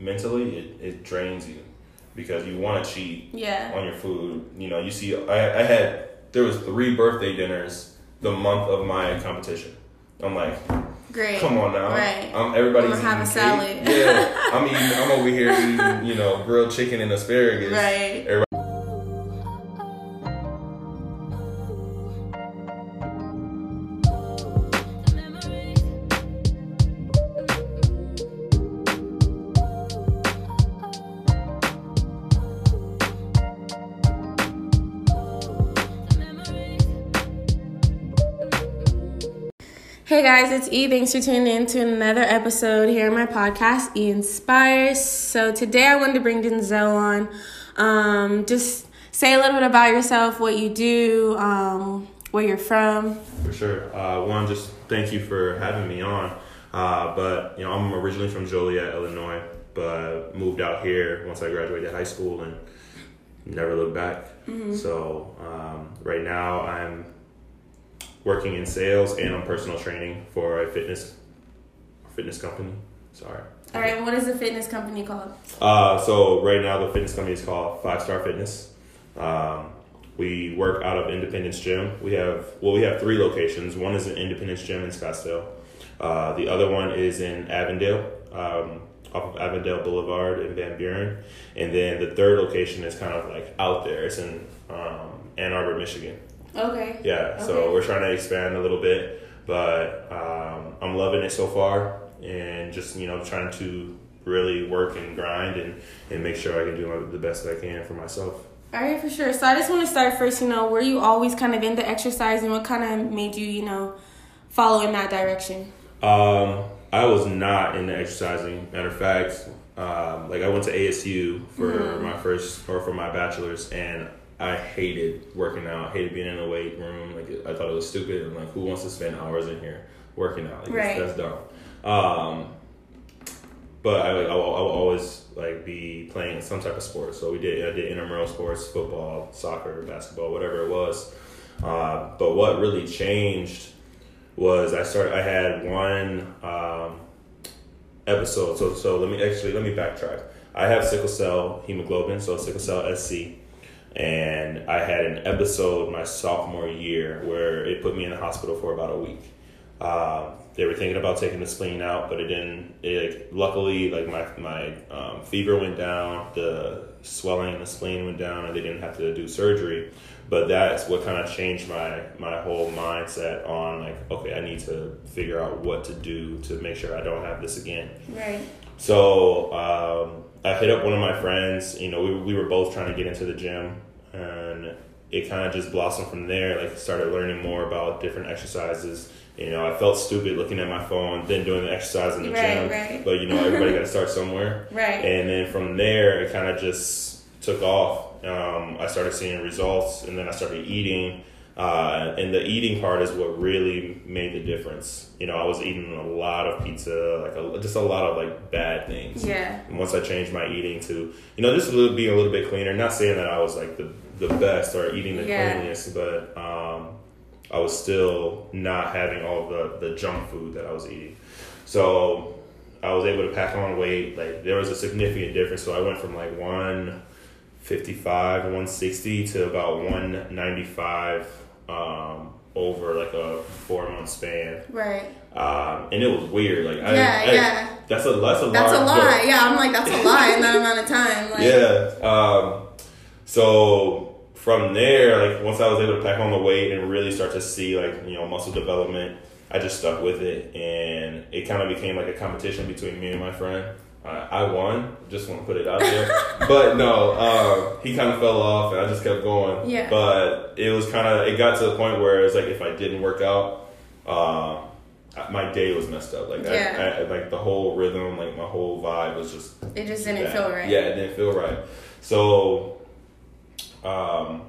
mentally it, it drains you because you want to cheat Yeah. on your food. You know, you see, I, I had there was three birthday dinners the month of my competition. I'm like, Great. come on now, Right. I'm, everybody's gonna have a cake. salad. Yeah, I'm eating. I'm over here eating, you know, grilled chicken and asparagus. Right. Everybody- guys, it's E. Thanks for tuning in to another episode here on my podcast, E Inspires. So today I wanted to bring Denzel on. Um, just say a little bit about yourself, what you do, um, where you're from. For sure. Uh, one, just thank you for having me on. Uh, but you know, I'm originally from Joliet, Illinois, but moved out here once I graduated high school and never looked back. So um, right now, I'm working in sales and I'm personal training for a fitness fitness company. Sorry. All right, what is the fitness company called? Uh, so right now the fitness company is called Five Star Fitness. Um, we work out of Independence Gym. We have well, we have three locations. One is an Independence Gym in Scottsdale. Uh, the other one is in Avondale, um, off of Avondale Boulevard in Van Buren, and then the third location is kind of like out there. It's in um, Ann Arbor, Michigan. Okay. Yeah, so Okay. we're trying to expand a little bit, but um, I'm loving it so far, and just you know trying to really work and grind and, and make sure I can do my, the best that I can for myself. All right, for sure. So I just want to start first. You know, were you always kind of into exercise, and what kind of made you, you know, follow in that direction? Um, I was not into exercising. Matter of fact, um, like I went to ASU for my first or for my bachelor's, and I hated working out. Hated being in the weight room. Like I thought it was stupid. I'm like, who wants to spend hours in here working out? Like Right. that's, that's dumb. Um, but I I will, I will always like be playing some type of sport. So we did I did intramural sports, football, soccer, basketball, whatever it was. Uh, but what really changed was I started. I had one um, episode. So so let me actually let me backtrack. I have sickle cell hemoglobin, so sickle cell SC, and I had an episode my sophomore year where it put me in the hospital for about a week. Um, they were thinking about taking the spleen out, but it didn't. It, like, luckily, like my my um, fever went down, the swelling in the spleen went down, and they didn't have to do surgery. But that's what kind of changed my my whole mindset on like, okay, I need to figure out what to do to make sure I don't have this again. Right. So um, I hit up one of my friends. You know, we, we were both trying to get into the gym, and it kind of just blossomed from there. Like, started learning more about different exercises. You know, I felt stupid looking at my phone, then doing the exercise in the Right, gym. right. But you know, everybody got to start somewhere. Right. And then from there, it kind of just took off. Um, I started seeing results, and then I started eating. Uh, and the eating part is what really made the difference. You know, I was eating a lot of pizza, like a, just a lot of like bad things. Yeah. And once I changed my eating to, you know, just a little, being a little bit cleaner. Not saying that I was like the the best or eating the Yeah. cleanliest, but um, I was still not having all the the junk food that I was eating. So I was able to pack on weight. Like there was a significant difference. So I went from like one fifty five, one sixty to about one ninety five um, over like a four month span. Right. Um, and it was weird. Like I, Yeah, I- yeah. that's a that's a lot That's a lot, lie. Yeah, I'm like, that's a lie in that amount of time. Like, yeah. Um, so from there, like once I was able to pack on the weight and really start to see like you know muscle development, I just stuck with it, and it kind of became like a competition between me and my friend. Uh, I won. Just want to put it out there, but no, um, he kind of fell off, and I just kept going. Yeah. But it was kind of it got to the point where it's like if I didn't work out. Uh, my day was messed up. Like Yeah. I, I, like the whole rhythm, like my whole vibe was just It just didn't bad. feel right. Yeah, it didn't feel right. So, um,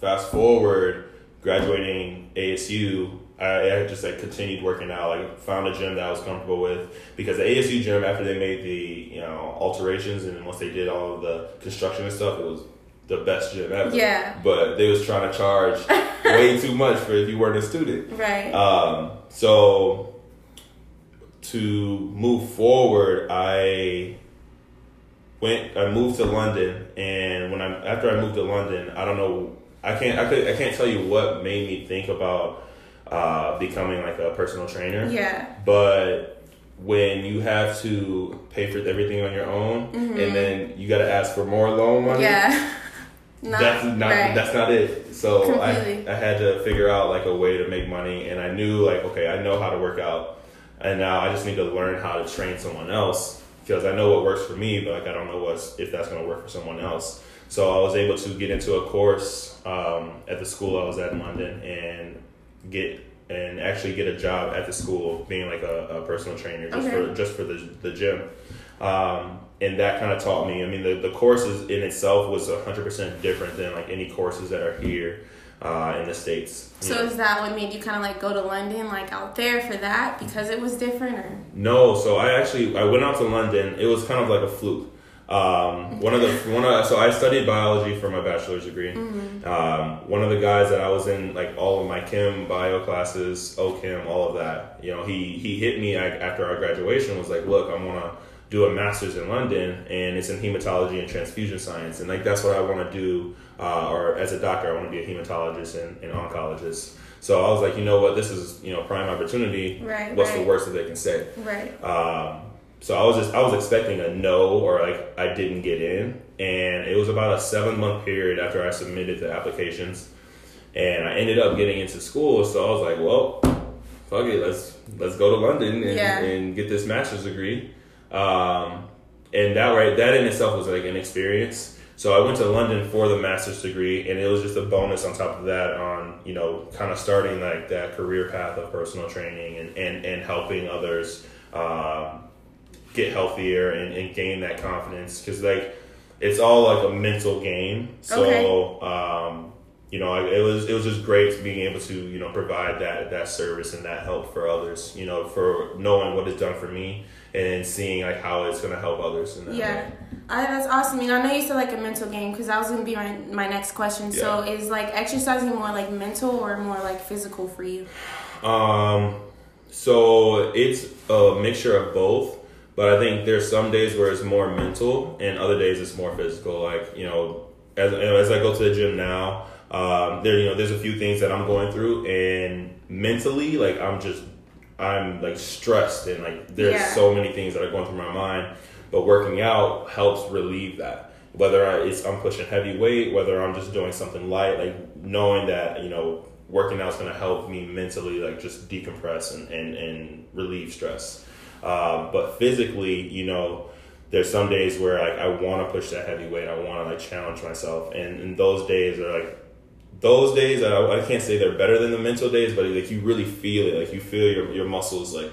fast forward, graduating ASU, I, I just like continued working out. Like found a gym that I was comfortable with because the ASU gym after they made the you know alterations and once they did all of the construction and stuff, it was the best gym ever. Yeah. But they was trying to charge way too much for if you weren't a student. Right. Um, so to move forward, I went. I moved to London, and when I after I moved to London, I don't know. I can't. I could. I can't tell you what made me think about uh, becoming like a personal trainer. Yeah. But when you have to pay for everything on your own, Mm-hmm. and then you got to ask for more loan money. Yeah. Not, that's not right. that's not it. So I, Completely. I had to figure out like a way to make money, and I knew like okay, I know how to work out, and now I just need to learn how to train someone else because I know what works for me, but like I don't know what's if that's going to work for someone else. So I was able to get into a course um, at the school I was at in London and get and actually get a job at the school being like a, a personal trainer just Okay. for just for the the gym. Um, and that kind of taught me. I mean, the, the courses in itself was hundred percent different than like any courses that are here uh, in the states. So know? is that what made you kind of like go to London, like out there for that because it was different, or No, so I actually I went out to London. It was kind of like a fluke. Um, one of the one of, so I studied biology for my bachelor's degree. Um, one of the guys that I was in like all of my chem bio classes, OChem, all of that. You know, he he hit me after our graduation. Was like, look, I want to do a master's in London, and it's in hematology and transfusion science, and like that's what I want to do. Uh, or as a doctor, I want to be a hematologist and, and oncologist. So I was like, you know what, this is you know prime opportunity. Right, What's the worst that they can say? right? Um, so I was just I was expecting a no or like I didn't get in, and it was about a seven month period after I submitted the applications, and I ended up getting into school. So I was like, well, fuck it, let's let's go to London and, Yeah. and get this master's degree. Um, and that right that in itself was like an experience. So I went to London for the master's degree, and it was just a bonus on top of that on you know kind of starting like that career path of personal training and and, and helping others um, get healthier and, and gain that confidence because like it's all like a mental game. So um, you know I, it was it was just great being able to you know provide that that service and that help for others. You know for knowing what it's done for me and seeing like how it's going to help others. Yeah. I, that's awesome. You know, I know you said like a mental game because that was gonna be my my next question. So is like exercising more like mental or more like physical for you? Um, so it's a mixture of both, but I think there's some days where it's more mental, and other days it's more physical. Like you know, as as I go to the gym now, um, there you know there's a few things that I'm going through, and mentally, like I'm just I'm like stressed, and like there's Yeah. so many things that are going through my mind. But working out helps relieve that. Whether I, it's I'm pushing heavy weight, whether I'm just doing something light, like knowing that you know working out is going to help me mentally like just decompress and and, and relieve stress. Um, but physically, you know, there's some days where like I want to push that heavy weight, I want to like challenge myself, and, and those days are like those days. I, I can't say they're better than the mental days, but like you really feel it, like you feel your your muscles like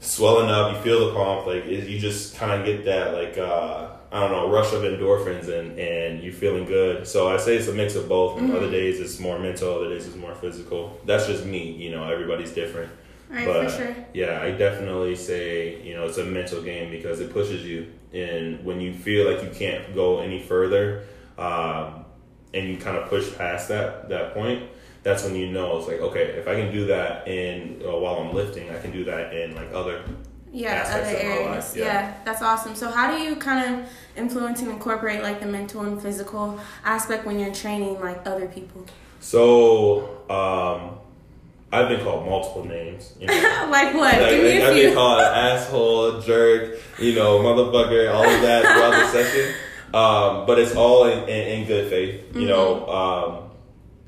swelling up. You feel the pump. Like it, you just kind of get that like uh, I don't know rush of endorphins and and you're feeling good. So I say it's a mix of both. And other days it's more mental. Other days it's more physical. That's just me. You know, everybody's different. Right, but for sure. yeah, I definitely say you know it's a mental game because it pushes you, and when you feel like you can't go any further, um, and you kind of push past that that point, that's when you know it's like okay, if I can do that in uh, while I'm lifting, I can do that in like other Yeah, other of my areas. life, yeah. yeah. that's awesome. So how do you kind of influence and incorporate like the mental and physical aspect when you're training like other people? So um, I've been called multiple names. You know. like what? Like, a I've been called asshole, jerk, you know, motherfucker, all of that throughout the session. Um, but it's all in, in, in good faith. You know, um,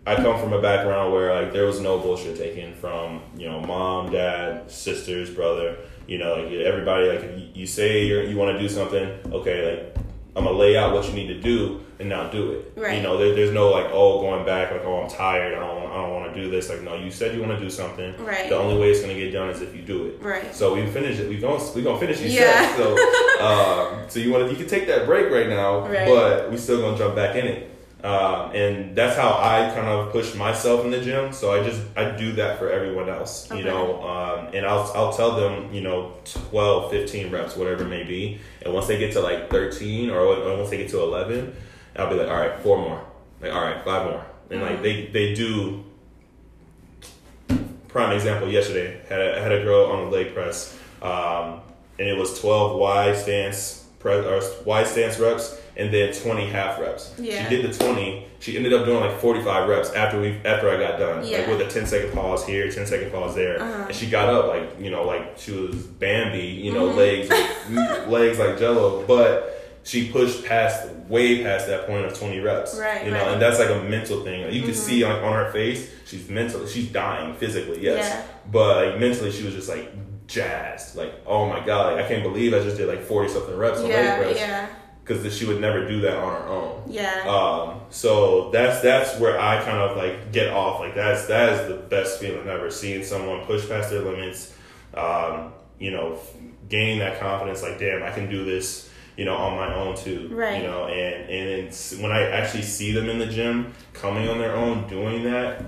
I come from a background where like there was no bullshit taken from you know mom, dad, sisters, brother. You know, like everybody. Like you, you say you're, you want to do something, okay, like I'm gonna lay out what you need to do and now do it. Right. You know, there, there's no like oh going back like oh I'm tired. I don't I don't want to do this. Like no, you said you want to do something. Right. The only way it's gonna get done is if you do it. Right. So we finish it. We going we gonna finish these Yeah. sets. So um, so you want to you can take that break right now, Right. but we still gonna jump back in it. Um, and that's how I kind of push myself in the gym. So I just I do that for everyone else, you know. Um, and I'll I'll tell them you know 12, 15 reps, whatever it may be. And once they get to like thirteen or or once they get to eleven, I'll be like, all right, four more. Like all right, five more. And like they they do prime example yesterday had a, had a girl on the leg press um, and it was twelve wide stance pre- or wide stance reps, and then twenty half reps. Yeah. She did the twenty. She ended up doing like forty five reps after we after I got done, Yeah. like with a 10 second pause here, 10 second pause there, Uh-huh. and she got up like you know like she was Bambi, you know Mhm. legs legs like Jello, but she pushed past way past that point of 20 reps Right, you know right. and that's like a mental thing like, you can Mhm. see like on her face she's mentally she's dying physically yes Yeah. but like mentally she was just like jazzed like oh my god like i can't believe i just did like 40 something reps on leg Yeah, press yeah, because she would never do that on her own yeah. um, so that's that's where I kind of like get off. Like that's that is the best feeling ever. Seeing someone push past their limits, um, you know, gaining that confidence. Like, damn, I can do this. You know, on my own too. Right. You know, and and when I actually see them in the gym coming on their own doing that,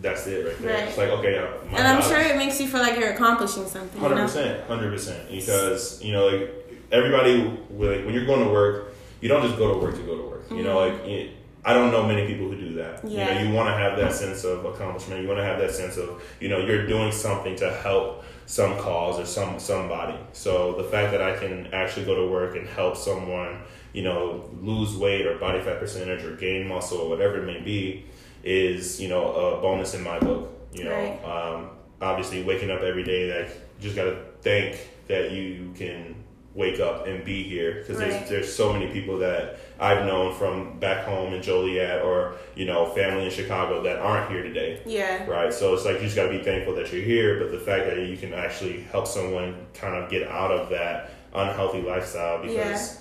that's it right there. Right. It's like okay, uh, and I'm job sure it makes you feel like you're accomplishing something. Hundred percent, hundred percent. Because you know, like everybody, like when you're going to work, you don't just go to work to go to work. You know, like it, I don't know many people who do that. Mm-hmm. Yeah. You know, you want to have that sense of accomplishment. You want to have that sense of you know you're doing something to help some cause or some somebody. So the fact that I can actually go to work and help someone, you know, lose weight or body fat percentage or gain muscle or whatever it may be, is you know a bonus in my book. You know, Right. um, obviously waking up every day that you just got to thank that you can wake up and be here because Right. there's there's so many people that I've known from back home in Joliet or you know family in Chicago that aren't here today Yeah. right so it's like you just got to be thankful that you're here but the fact that you can actually help someone kind of get out of that unhealthy lifestyle because Yeah.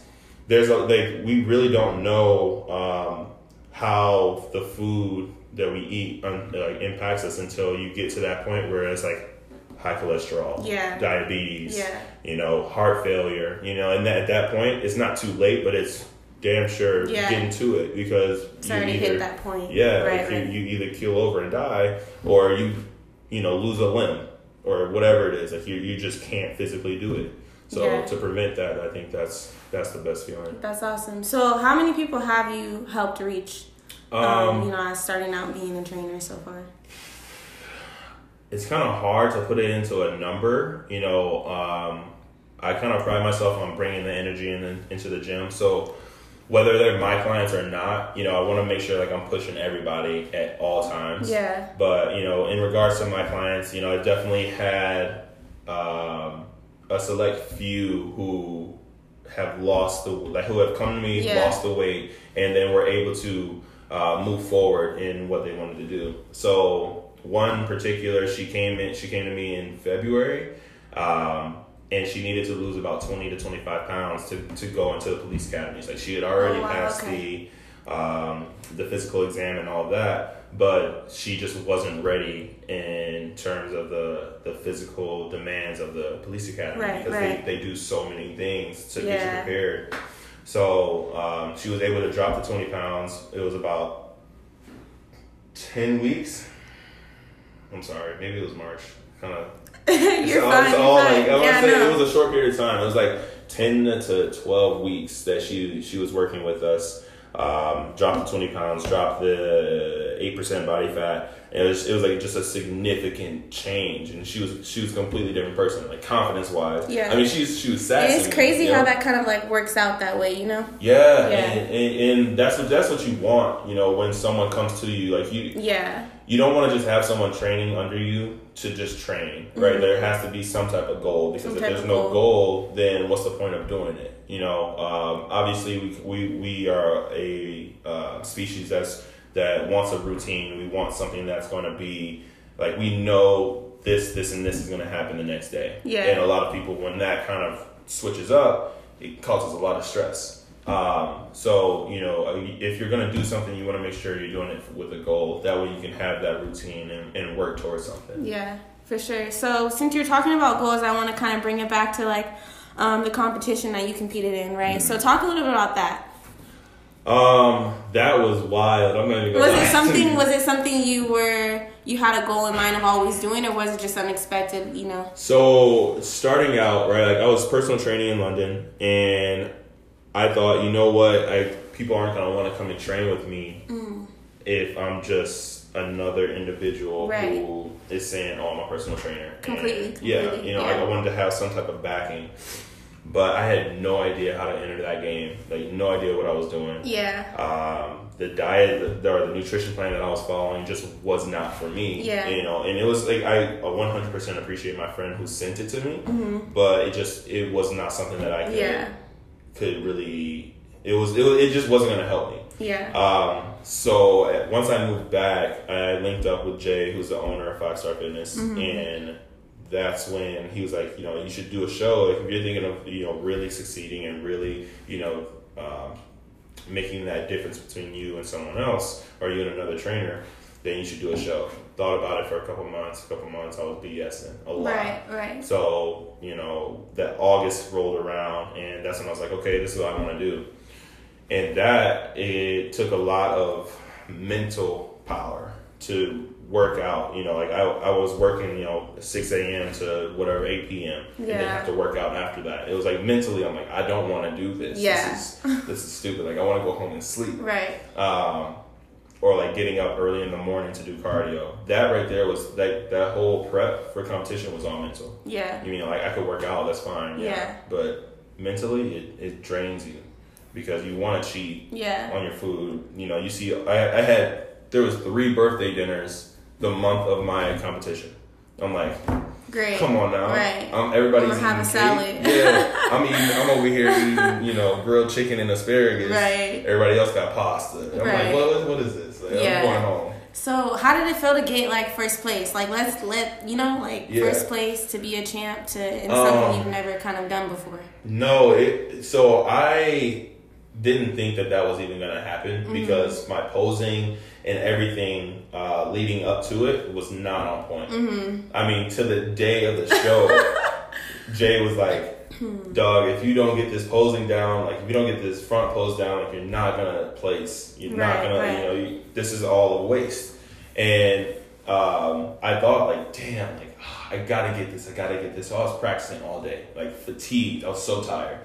there's a like we really don't know um, how the food that we eat um, like impacts us until you get to that point where it's like high cholesterol Yeah. diabetes Yeah. you know heart failure you know and that, at that point it's not too late but it's damn sure Yeah. getting to it because It's you already either- hit that point. yeah, Right, like right. You, you either keel over and die, or you, you know, lose a limb, or whatever it is. Like you, you just can't physically do it. So Yeah. to prevent that, I think that's that's the best feeling. That's awesome. So, how many people have you helped reach? Um, Um, you know, as starting out being a trainer so far. it's kind of hard to put it into a number. You know, um, I kind of pride myself on bringing the energy in, into the gym. So whether they're my clients or not, you know, I want to make sure like I'm pushing everybody at all times. Yeah. But you know, in regards to my clients, you know, I definitely had um, a select few who have lost the like who have come to me, Yeah. lost the weight, and then were able to uh, move forward in what they wanted to do. So one particular, she came in, she came to me in February. Um, and she needed to lose about 20 to 25 pounds to, to go into the police academies. Like she had already Oh, wow, passed okay. the um, the physical exam and all that, but she just wasn't ready in terms of the the physical demands of the police academy Right, because right. they, they do so many things to get you prepared. So um, she was able to drop the 20 pounds. It was about 10 weeks. I'm sorry, maybe it was March. Kind of you're all- fine. it's all fine. like I yeah, say no. it was a short period of time. It was like ten to twelve weeks that she she was working with us. Um, dropped the twenty pounds, dropped the eight percent body fat. It was it was like just a significant change, and she was she was a completely different person, like confidence wise. Yeah. I mean she's she was sassy. it's crazy you how that kind of like works out that way, you know? Yeah, Yeah. And, and, and that's what that's what you want. You know, when someone comes to you, like you Yeah. you don't want to just have someone training under you to just train, right? There has to be some type of goal because Mm-hmm. Some if there's no goal. goal, then what's the point of doing it? You know, um, obviously we, we we are a uh, species that's that wants a routine. We want something that's going to be like we know this, this, and this is going to happen the next day. Yeah. And a lot of people, when that kind of switches up, it causes a lot of stress. Um, so you know, uh, if you're gonna do something, you want to make sure you're doing it with a goal. That way, you can have that routine and, and work towards something. Yeah, for sure. So since you're talking about goals, I want to kind of bring it back to like um, the competition that you competed in, right? Mm-hmm. So talk a little bit about that. Um, that was wild. I'm not even. Was it something? Was it something you were you had a goal in mind of always doing, or was it just unexpected? You know. So starting out, right, like I was personal training in London, and I thought, you know what, I people aren't gonna want to come and train with me Mm. if I'm just another individual Right. who is saying, "Oh, I'm a personal trainer." And, Completely, yeah, you know, yeah. I, I wanted to have some type of backing, but I had no idea how to enter that game. Like, no idea what I was doing. Yeah. Um, the diet the, or the nutrition plan that I was following just was not for me. Yeah. You know, and it was like I 100% appreciate my friend who sent it to me, Mm-hmm. but it just it was not something that I could Yeah. could really. It was it, it just wasn't gonna help me. Yeah. Um, so once I moved back, I linked up with Jay, who's the owner of Five Star Fitness, Mm-hmm. and that's when he was like, you know, you should do a show. Like if you're thinking of you know really succeeding and really you know um, making that difference between you and someone else, or you and another trainer, then you should do a show. Thought about it for a couple months. A couple months, I was BSing a lot. Right. Right. So, you know, that August rolled around and that's when I was like, okay, this is what I want to do. And that it took a lot of mental power to work out. You know, like I, I was working, you know, 6 a.m. to whatever, 8 p.m. And then have to work out after that. It was like mentally, I'm like, I don't want to do this. Yeah. This is, this is stupid. Like, I want to go home and sleep Right. um, or like getting up early in the morning to do cardio. That right there was that that whole prep for competition was all mental. Yeah. You mean like I could work out, that's fine. Yeah. But mentally, it, it drains you because you want to cheat Yeah. on your food. You know, you see, I, I had there was three birthday dinners the month of my competition. I'm like, Great. come on now, Right. Um, everybody's I'ma have a eating cake. salad. Yeah, I'm eating. I'm over here eating, you know, grilled chicken and asparagus. Right. Everybody else got pasta. I'm Right. like, what, what is this? Like, Yeah. I'm going home. So, how did it feel to get like first place? Like, let's let you know, like Yeah. first place to be a champ to in Um, something you've never kind of done before. No, it. So I didn't think that that was even gonna happen Mm-hmm. because my posing and everything uh, leading up to it was not on point. Mm-hmm. I mean, to the day of the show, Jay was like, "Dog, if you don't get this posing down, like if you don't get this front pose down, like you're not gonna place. You're not gonna, right. you know, you, this is all a waste." And um, I thought, like, damn, like ah, I gotta get this. I gotta get this. So I was practicing all day, like fatigued. I was so tired.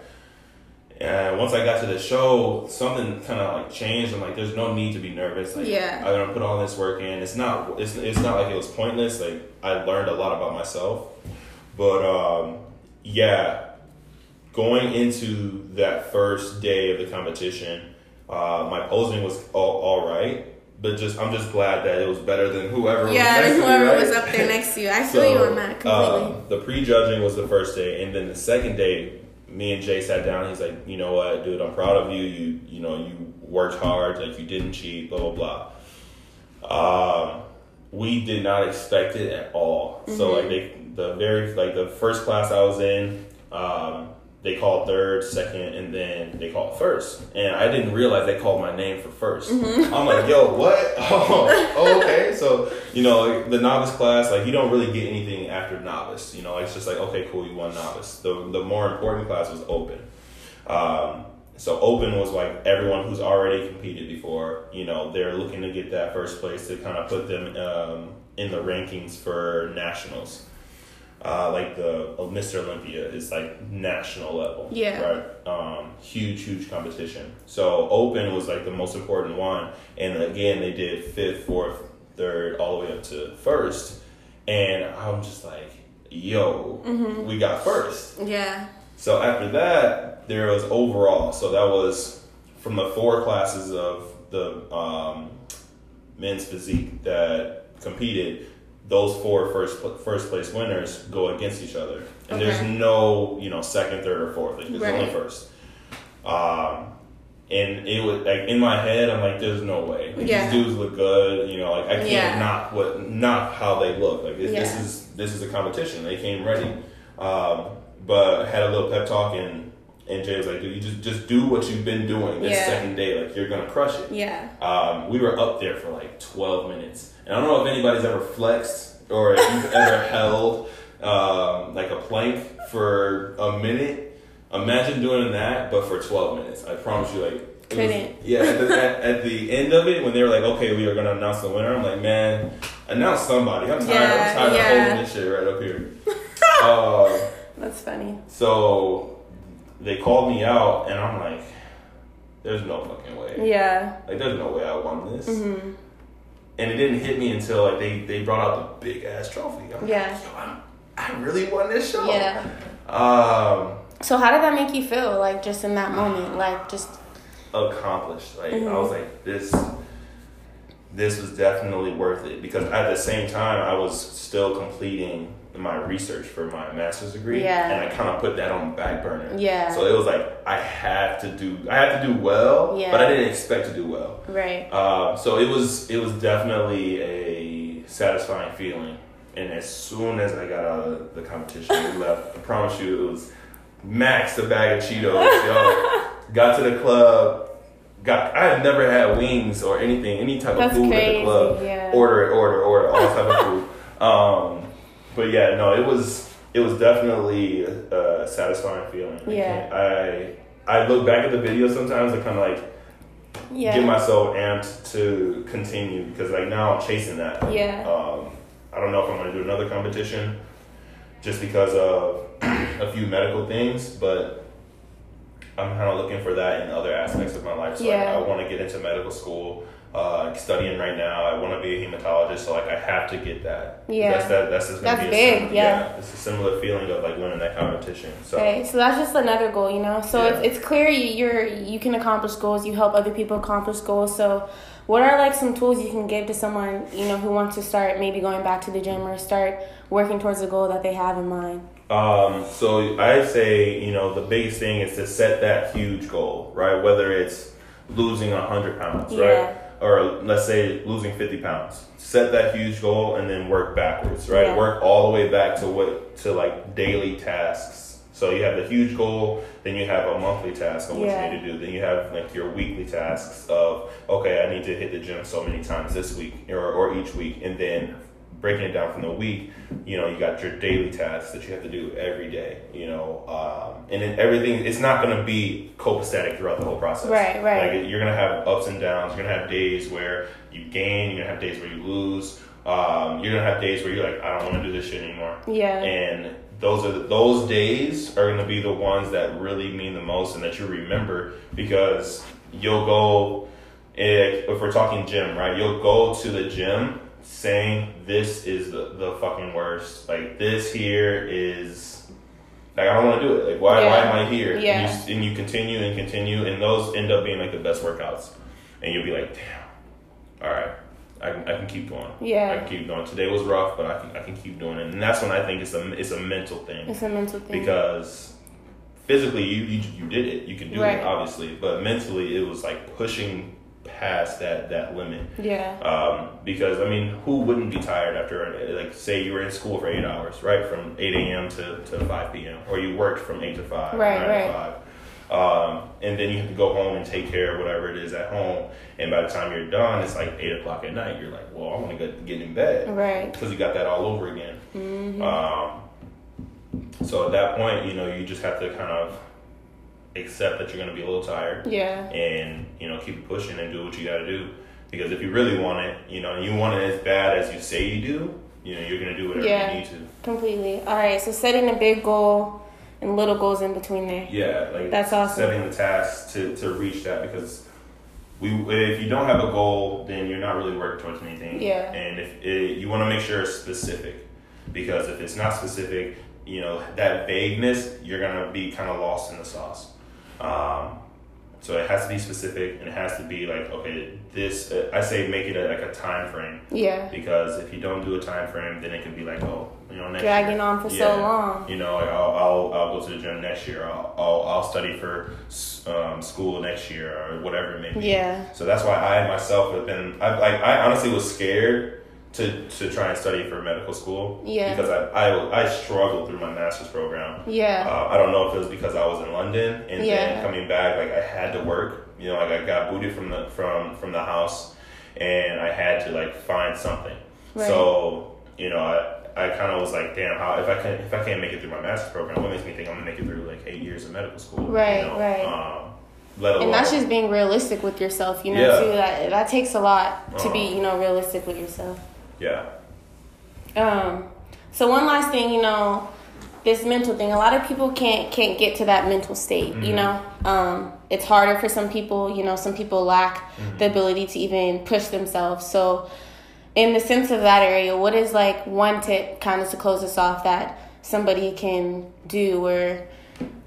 And once I got to the show, something kind of like changed. I'm like, there's no need to be nervous. Like, Yeah. Gonna put all this work in. It's not. It's it's not like it was pointless. Like I learned a lot about myself. But um, yeah, going into that first day of the competition, uh, my posing was all, all right. But just I'm just glad that it was better than whoever. was Yeah, next and to me, whoever right? was up there next to you. I feel you on that completely. um, the pre-judging was the first day, and then the second day, me and Jay sat down. He's like, "You know what, dude? I'm proud of you. You, you know, you worked hard. Like you didn't cheat. Blah blah blah." Um, we did not expect it at all. So like they, the very like the first class I was in, um, they called third, second, and then they called first. And I didn't realize they called my name for 1st i I'm like, yo, what? Oh, oh, okay. So, you know, the novice class, like, you don't really get anything after novice. You know, it's just like, okay, cool, you won novice. The, the more important class was open. Um, so open was like everyone who's already competed before, you know, they're looking to get that first place to kind of put them um, in the rankings for nationals. Uh, like the uh, Mr. Olympia is like national level. Yeah. Right. Um, huge, huge competition. So open was like the most important one, and again they did fifth, fourth, third, all the way up to first, and I'm just like, yo, Mm-hmm. we got first. yeah. So after that, there was overall. So that was from the four classes of the um, men's physique that competed. Those four first first place winners go against each other, and there's no you know second, third, or fourth. Like there's Right. only first. Um, and it was like in my head, I'm like, there's no way. Like, Yeah. These dudes look good, you know. Like I can't Yeah. not what not how they look. Like this, this is this is a competition. They came ready. Um, but I had a little pep talk and and Jay was like, dude, you just just do what you've been doing this Yeah. second day. Like you're gonna crush it. Yeah. Um, we were up there for like 12 minutes. And I don't know if anybody's ever flexed or if you've ever held um, like a plank for a minute. Imagine doing that, but for 12 minutes. I promise you, like, Couldn't. yeah, at the, at, at the end of it, when they were like, okay, we are going to announce the winner, I'm like, man, announce somebody. I'm tired, Yeah, I'm tired yeah. of holding this shit right up here. uh, That's funny. so they called me out, and I'm like, there's no fucking way. Yeah. Like, there's no way I won this. Mm-hmm. and it didn't hit me until like they they brought out the big ass trophy. I'm Yeah. Like, Yo, I'm, I really won this show. Yeah. Um, So how did that make you feel? Like just in that moment, like just accomplished. Like I Mhm. was like this. This was definitely worth it because at the same time I was still completing my research for my master's degree, Yeah. and I kind of put that on the back burner. Yeah. So it was like I have to do, I have to do well, Yeah. but I didn't expect to do well. right. Uh, so it was it was definitely a satisfying feeling. And as soon as I got out of the competition and left, I promise you it was max a bag of Cheetos. Yo, got to the club. Got I had never had wings or anything, any type That's of food at the club. yeah. Order it, order, order, all type of food. Um, but yeah, no, it was it was definitely a satisfying feeling. Yeah. can't- I I look back at the video sometimes and kind of like Yeah. get myself amped to continue because like now I'm chasing that. Yeah. Um, I don't know if I'm gonna do another competition just because of a few medical things, but I'm kind of looking for that in other aspects of my life. So like, Yeah. I want to get into medical school. Uh, studying right now. I want to be a hematologist, so like I have to get that. Yeah. that's that. That's just gonna That's be a big, sim- yeah. It's a similar feeling of like winning that competition. So Okay, so that's just another goal, you know. So Yeah. it's, it's clear you, you're you can accomplish goals. You help other people accomplish goals. So, what are like some tools you can give to someone you know who wants to start maybe going back to the gym or start working towards a goal that they have in mind? Um, so I say, you know, the biggest thing is to set that huge goal, right? Whether it's losing hundred pounds, Yeah. right? Or let's say losing fifty pounds. Set that huge goal and then work backwards, right? Yeah. Work all the way back to what to like daily tasks. So you have the huge goal, then you have a monthly task of what Yeah. you need to do. Then you have like your weekly tasks of okay, I need to hit the gym so many times this week or, or each week, and then breaking it down from the week, you know, you got your daily tasks that you have to do every day, you know, um, and then everything, it's not going to be copacetic throughout the whole process. Right, right. Like, you're going to have ups and downs. You're going to have days where you gain, you're going to have days where you lose. Um, you're going to have days where you're like, I don't want to do this shit anymore. Yeah. And those are the, those days are going to be the ones that really mean the most and that you remember because you'll go if, if we're talking gym, right? You'll go to the gym saying this is the, the fucking worst. Like this here is like I don't want to do it. Like why why am I here? Yeah. And, you, and you continue and continue, and those end up being like the best workouts. And you'll be like, damn, all right, I can, I can keep going. Yeah. I can keep going. Today was rough, but I can I can keep doing it. And that's when I think it's a it's a mental thing It's a mental thing. because physically you, you you did it you can do Right. it obviously but mentally it was like pushing past that that limit yeah. um, because I mean who wouldn't be tired after like say you were in school for eight hours right from 8 a.m. To, to 5 p.m. or you worked from 8 to 5 Right, 9 right. to 5 um, and then you have to go home and take care of whatever it is at home and by the time you're done it's like 8 o'clock at night you're like well I want to get, get in bed Right. because you got that all over again Mm-hmm. um, so at that point, you know, you just have to kind of accept that you're going to be a little tired Yeah. and, you know, keep pushing and do what you got to do. Because if you really want it, you know, you want it as bad as you say you do, you know, you're going to do whatever Yeah. you need to. Completely. All right. So setting a big goal and little goals in between there. Yeah, like That's awesome. setting the tasks to, to reach that because we if you don't have a goal, then you're not really working towards anything. Yeah. And if it, you want to make sure it's specific, because if it's not specific, you know that vagueness, you're gonna be kind of lost in the sauce. Um, so it has to be specific, and it has to be like okay, this. Uh, I say make it a, like a time frame Yeah. because if you don't do a time frame, then it can be like oh, you know, next Dragging year. on for so long. You know, like I'll, I'll I'll go to the gym next year. I'll I'll, I'll study for um, school next year or whatever it may be. Yeah. So that's why I myself have been. I like I honestly was scared to to try and study for medical school. Yeah. Because I I, I struggled through my master's program. Yeah. Uh, I don't know if it was because I was in London and Yeah. then coming back, like I had to work. You know, like I got booted from the from from the house, and I had to like find something. Right. So you know, I I kind of was like, damn, how if I can if I can't make it through my master's program, what makes me think I'm gonna make it through like eight years of medical school? Right, You know? right. Um, let and that's just being realistic with yourself, you know, Yeah. too. That that takes a lot to be, Uh-huh. you know, realistic with yourself. Yeah. Um, so one last thing, you know, this mental thing. A lot of people can't can't get to that mental state. You Mhm. know, um, it's harder for some people. You know, some people lack Mm-hmm. the ability to even push themselves. So, in the sense of that area, what is like one tip, kind of to close us off, that somebody can do or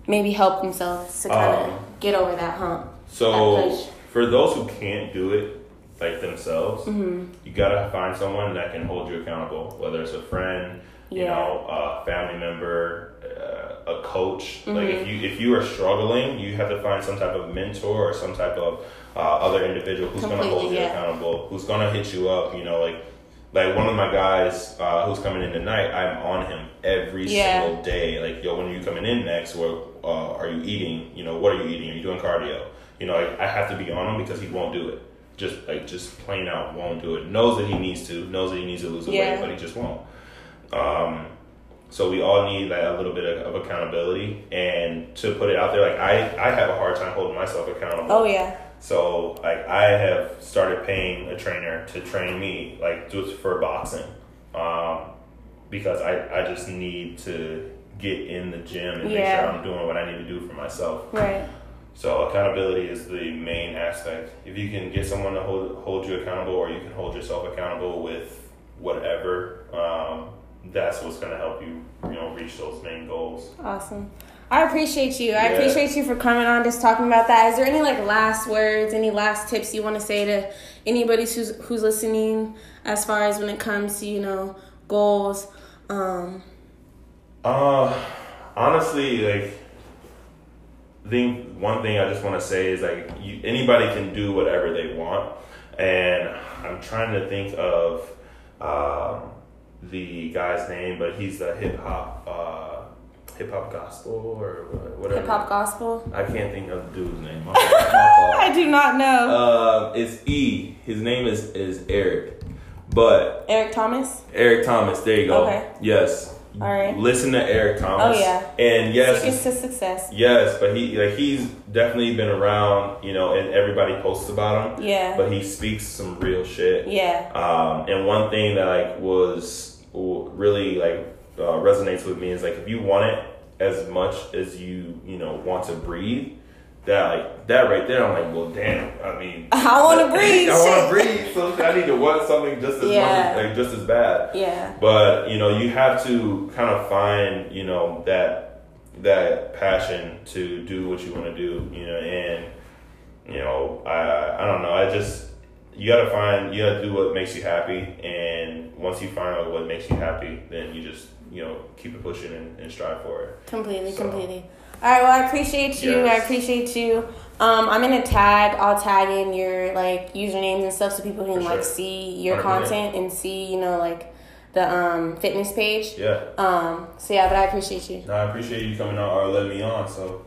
maybe help themselves to kind of Um, get over that hump? So That for those who can't do it like themselves, Mm-hmm. you gotta find someone that can hold you accountable. Whether it's a friend, yeah. you know, a family member, uh, a coach. Like Mm-hmm. if you if you are struggling, you have to find some type of mentor or some type of uh, other individual who's gonna hold you yeah. accountable, who's gonna hit you up. You know, like like one of my guys uh, who's coming in tonight, I'm on him every Yeah. single day. Like, yo, when are you coming in next? What uh, are you eating? You know, what are you eating? Are you doing cardio? You know, like, I have to be on him because he won't do it. Just like just plain out won't do it. Knows that he needs to. Knows that he needs to lose Yeah. weight, but he just won't. Um, so we all need like a little bit of, of accountability and to put it out there. Like I, I have a hard time holding myself accountable. Oh yeah, So like I have started paying a trainer to train me, like just for boxing, um, because I, I just need to get in the gym and make sure I'm doing what I need to do for myself. right. So accountability is the main aspect. If you can get someone to hold hold you accountable, or you can hold yourself accountable with whatever, um, that's what's going to help you, you know, reach those main goals. Awesome. I appreciate you. I Yeah. appreciate you for coming on, just talking about that. Is there any like last words, any last tips you want to say to anybody who's who's listening, as far as when it comes to you know goals? Um, Uh, honestly, like, think one thing I just want to say is like, you, anybody can do whatever they want, and I'm trying to think of um, the guy's name, but he's the hip hop, uh, hip hop gospel or whatever. Hip hop gospel. I can't think of the dude's name. My my. I do not know. Uh, it's E. His name is is Eric, but Eric Thomas. Eric Thomas. There you go. Okay. Yes. All right. Listen to Eric Thomas. Oh, yeah. And yes, Secrets to success. yes, but he like he's definitely been around, you know, and everybody posts about him. Yeah. But he speaks some real shit. Yeah. Um, and one thing that like was really like uh, resonates with me is like if you want it as much as you you know want to breathe, that like that right there, I'm like, well, damn. I mean, I wanna breathe, I want to breathe. So I need to want something just as Yeah. much, like just as bad. Yeah. But you know, you have to kind of find you know that that passion to do what you want to do. You know, and you know, I I don't know. I just you gotta find you gotta do what makes you happy, and once you find out what makes you happy, then you just you know keep it pushing and, and strive for it. Completely, So- completely. All right. Well, I appreciate you. I appreciate you. Um, I'm gonna tag. I'll tag in your like usernames and stuff so people can For like see your 100%. content and see you know like the um fitness page. Yeah. Um. So yeah, but I appreciate you. No, I appreciate you coming out or letting me on. So